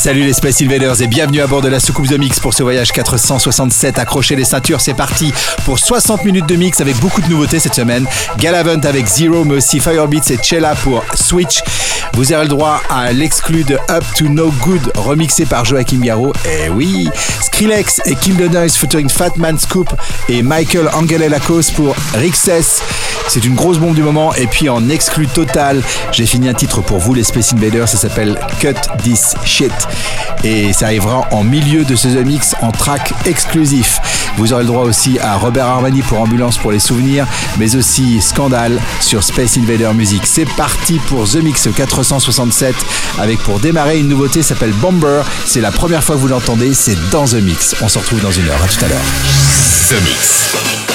Salut les Space Invaders et bienvenue à bord de la soucoupe The Mix pour ce voyage 467. Accrochez les ceintures, c'est parti pour 60 minutes de mix avec beaucoup de nouveautés cette semaine. Galavant avec Zero, mais aussi Firebeats et Chella pour Switch. Vous aurez le droit à l'exclu de Up to No Good remixé par Joachim Garraud. Eh oui Skrillex et Kim The Noise featuring Fatman Scoop et Michael Angelelakos pour Rixes. C'est une grosse bombe du moment. Et puis en exclu total, j'ai fini un titre pour vous les Space Invaders. Ça s'appelle Cut This Shit. Et ça arrivera en milieu de ce The Mix en track exclusif. Vous aurez le droit aussi à Robert Armani pour Ambulance pour les souvenirs, mais aussi Scandale sur Space Invader Music. C'est parti pour The Mix 467 avec pour démarrer une nouveauté s'appelle Bomber. C'est la première fois que vous l'entendez, c'est dans The Mix. On se retrouve dans une heure. À tout à l'heure. The Mix.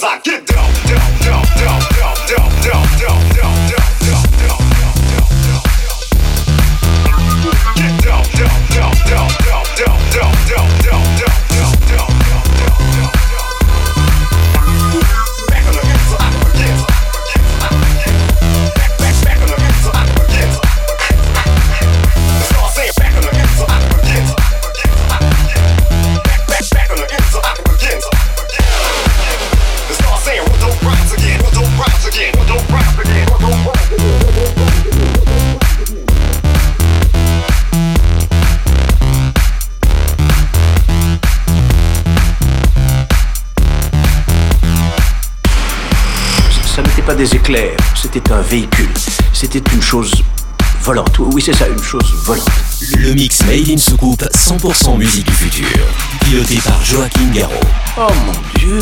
C'était c'était une chose volante. Oui, c'est ça, une chose volante. Le mix Made in Soucoupe, 100% musique du futur, piloté par Joaquin Garraud. Oh mon dieu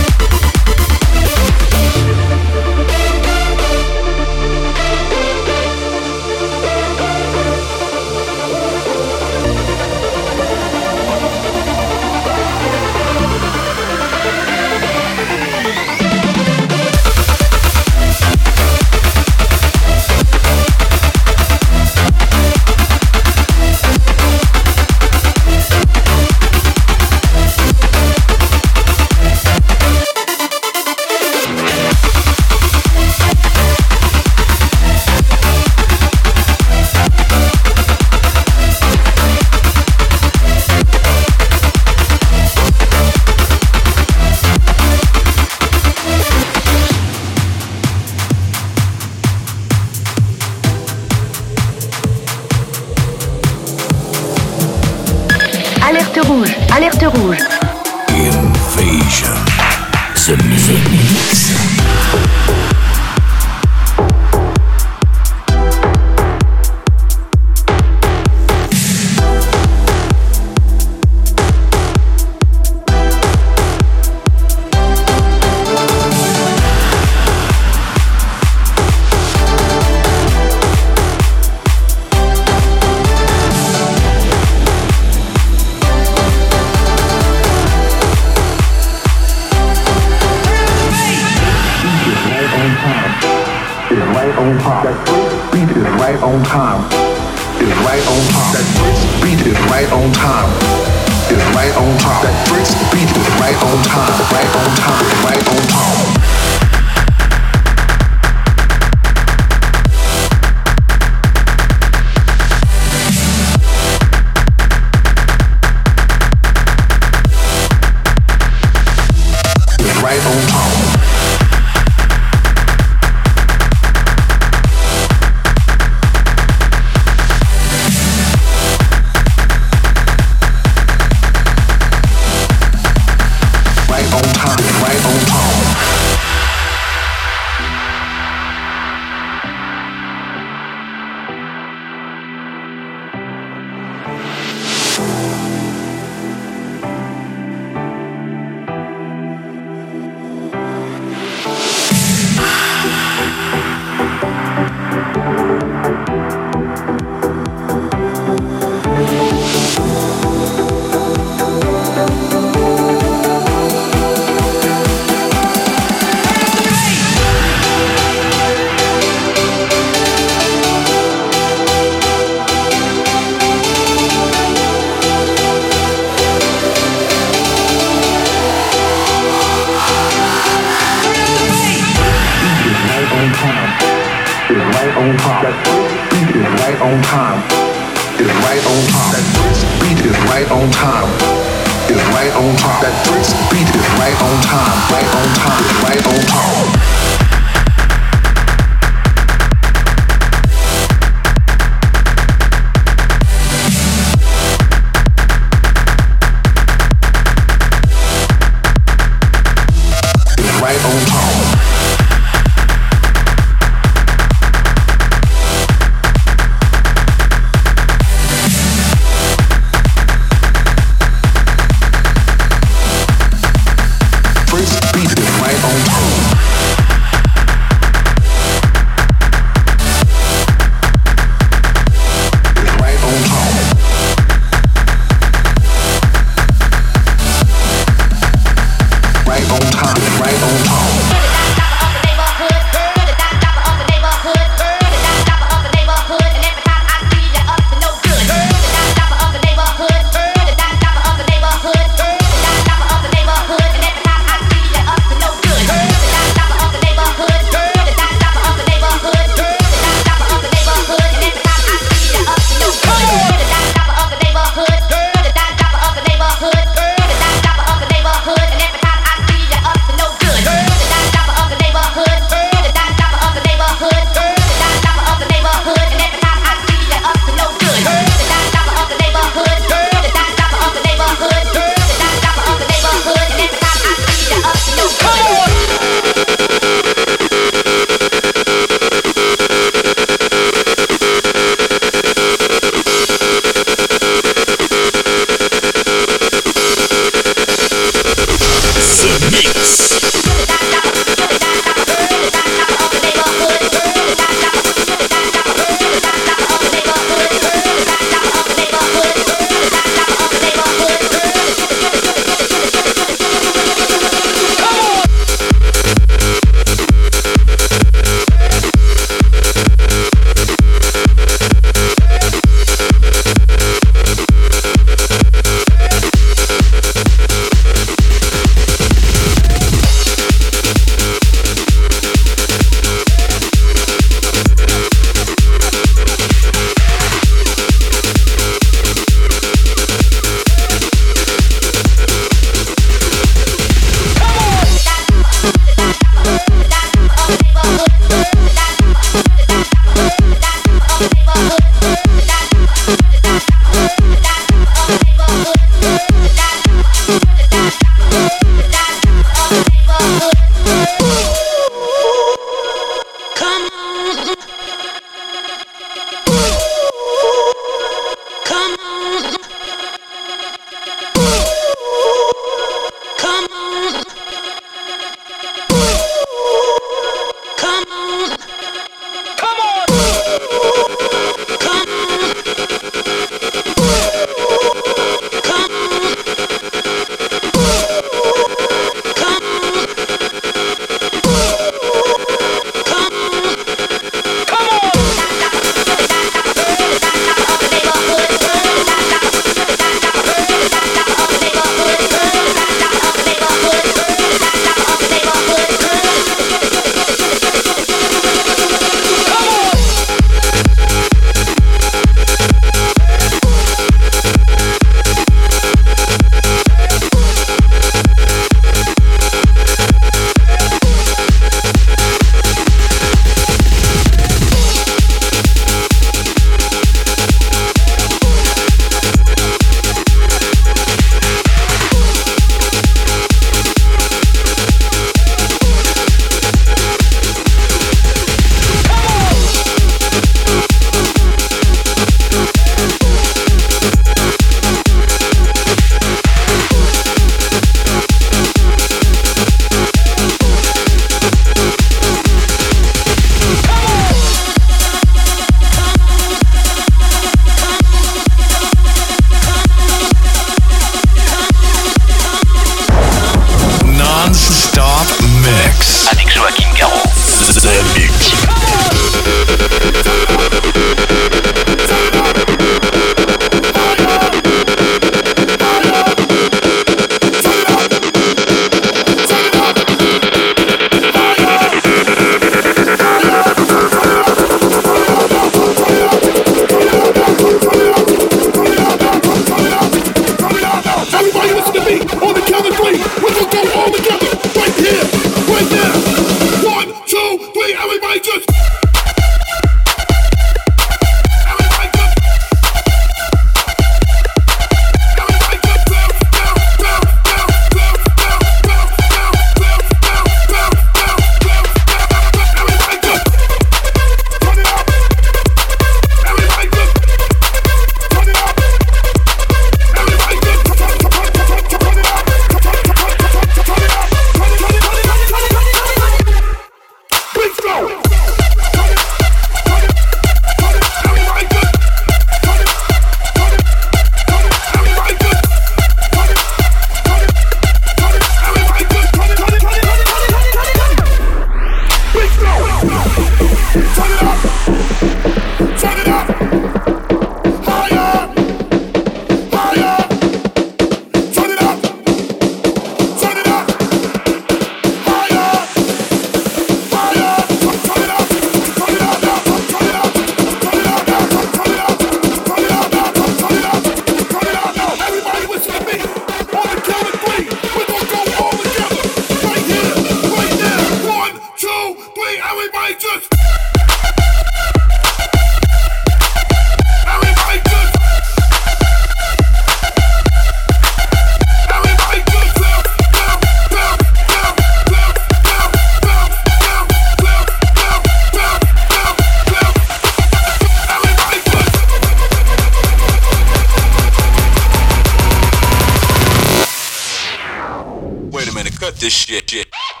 this shit. shit.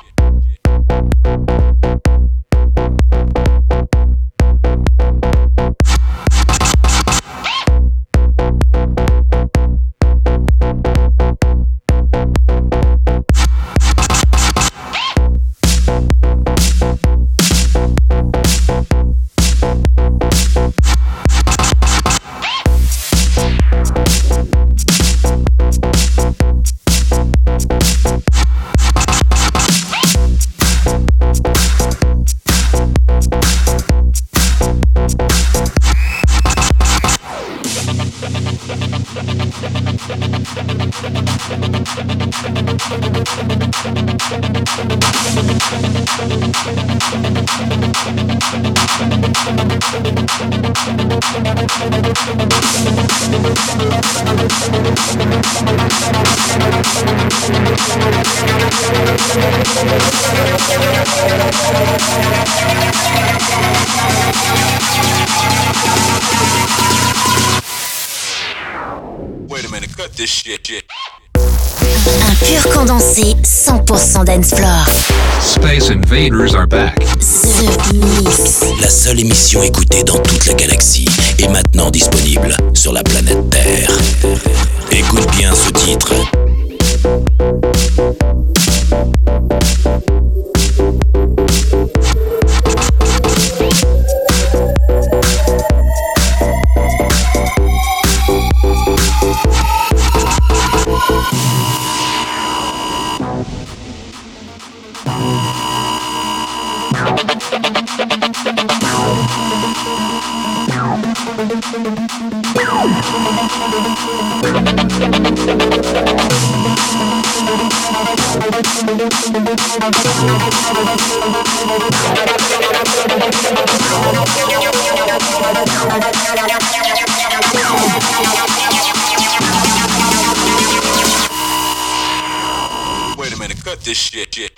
Wait a minute, cut this shit. shit.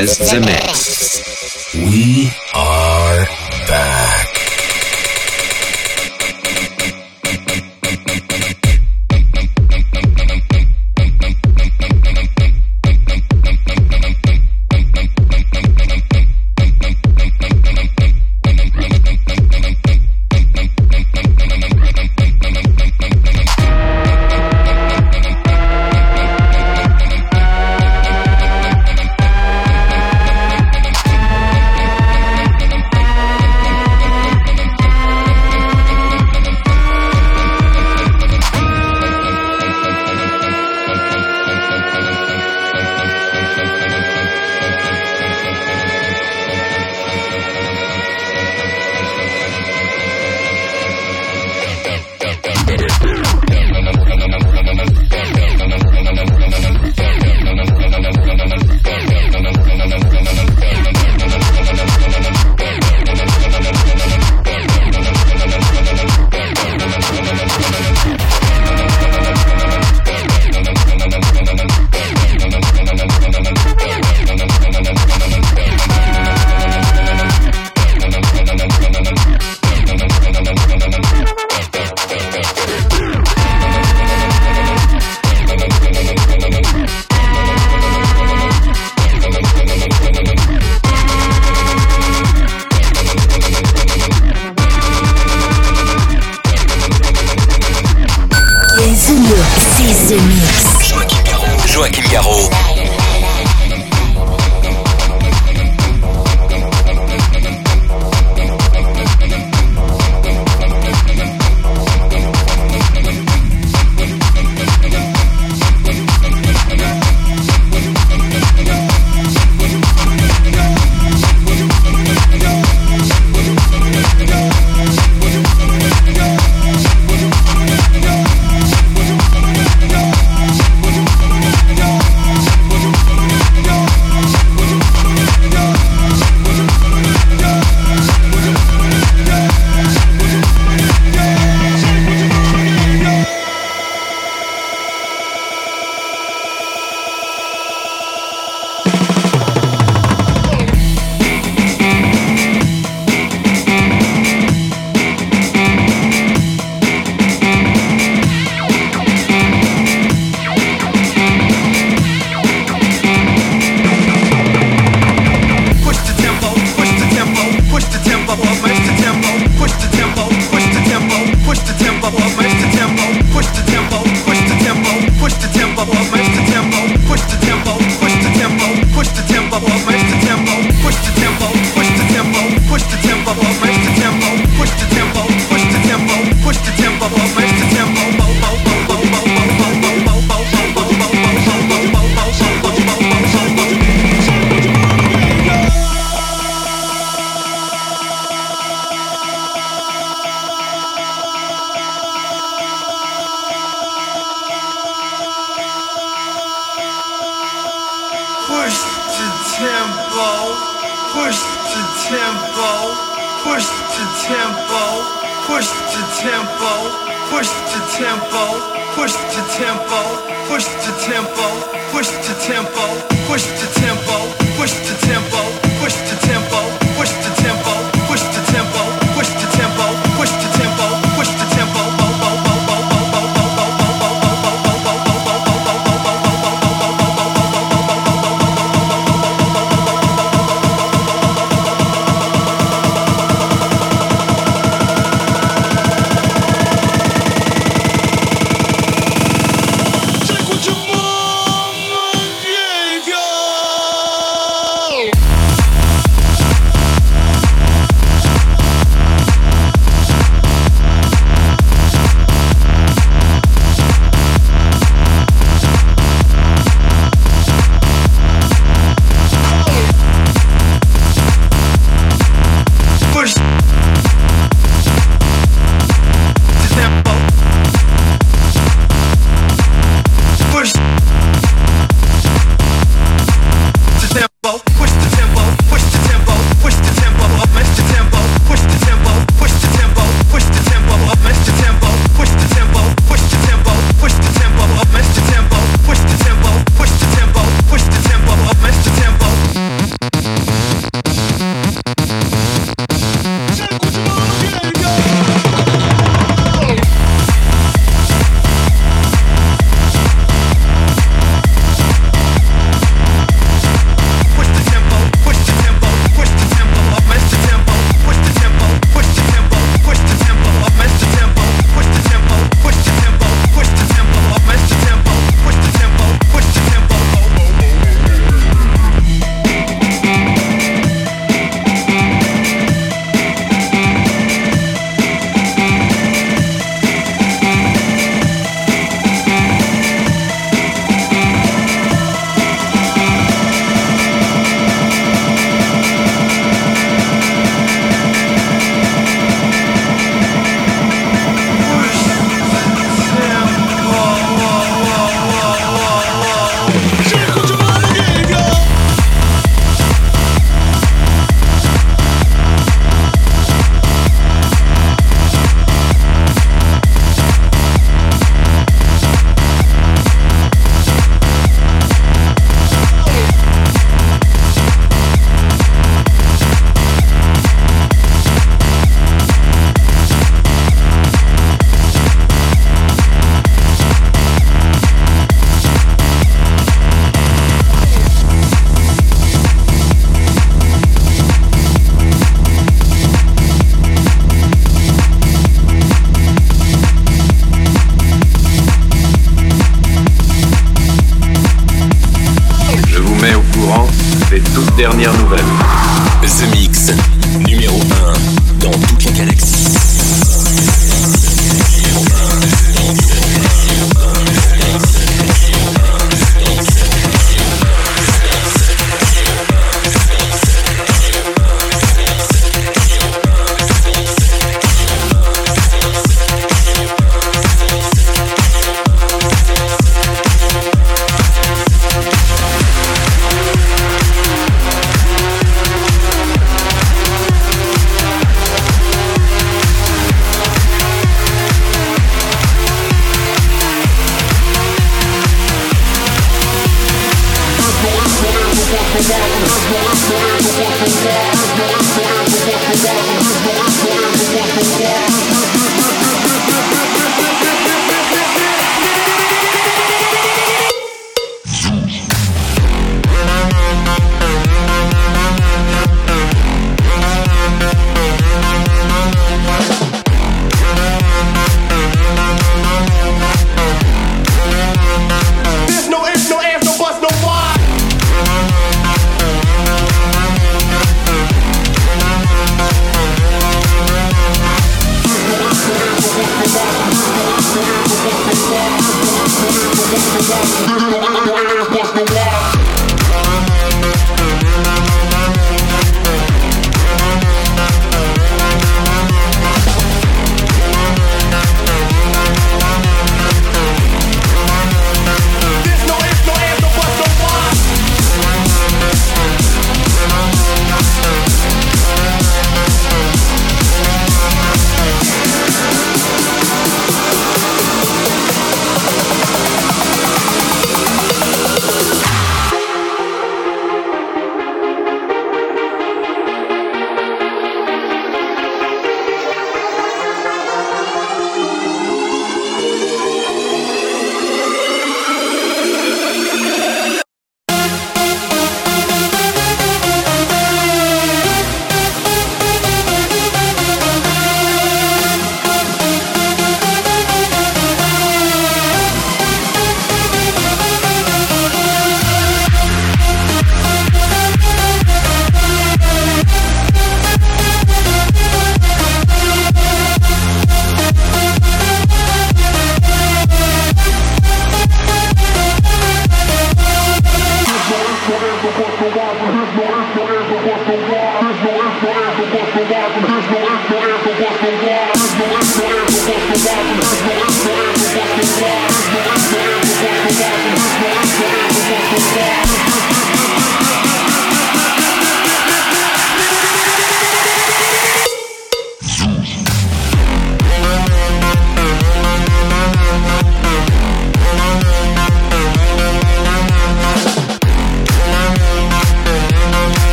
bez zemi.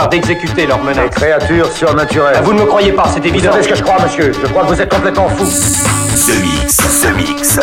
Pouvoir d'exécuter leurs Des menaces. créatures surnaturelles. Ah, vous ne me croyez pas, c'est Vous évident. savez ce que je crois, monsieur? Je crois que vous êtes complètement fou. The Mix, The Mix.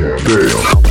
Damn.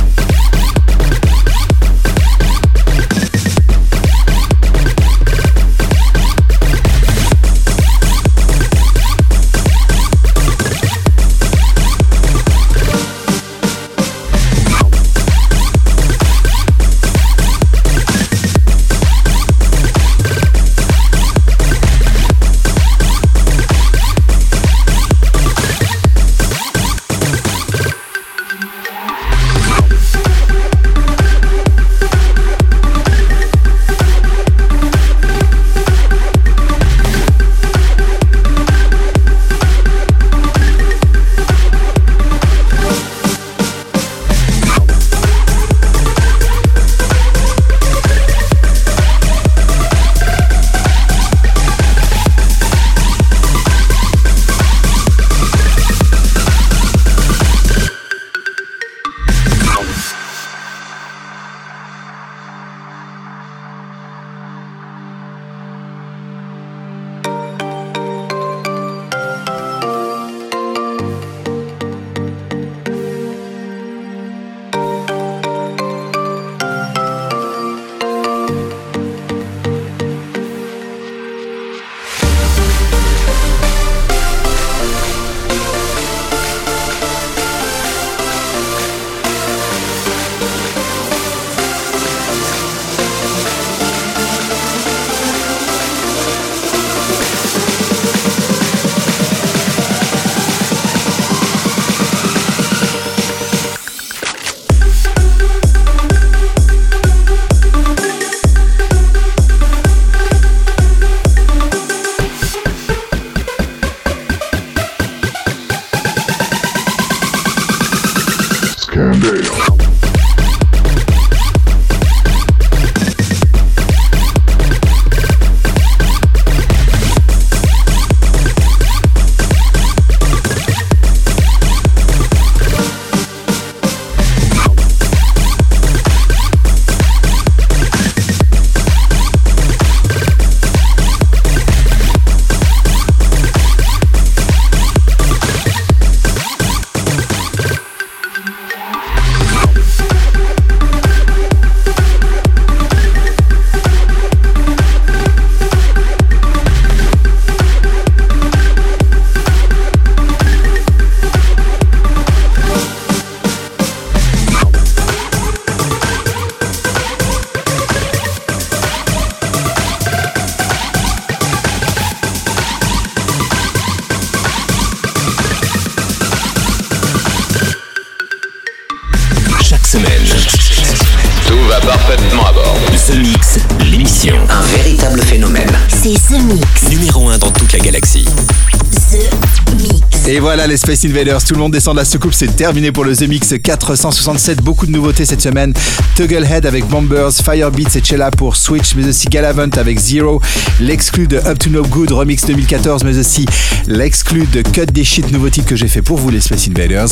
Voilà les Space Invaders, tout le monde descend de la soucoupe, c'est terminé pour le The Mix 467. Beaucoup de nouveautés cette semaine. Tugglehead avec Bombers, Firebeats et Chella pour Switch, mais aussi Galavant avec Zero, l'exclu de Up to No Good Remix 2014, mais aussi l'exclu de Cut des Shit, nouveau titre que j'ai fait pour vous les Space Invaders.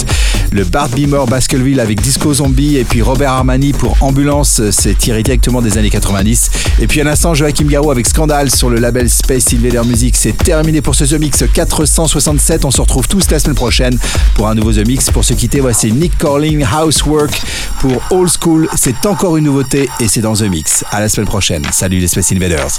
Le Bart Beamer Baskerville avec Disco Zombie et puis Robert Armani pour Ambulance, c'est tiré directement des années 90. Et puis à l'instant, Joachim Garou avec Scandale sur le label Space Invader Music. C'est terminé pour ce The Mix 467. On se retrouve tous la semaine prochaine pour un nouveau The Mix. Pour se quitter, voici Nick Corling, Housework pour Old School. C'est encore une nouveauté et c'est dans The Mix. À la semaine prochaine. Salut les Space Invaders.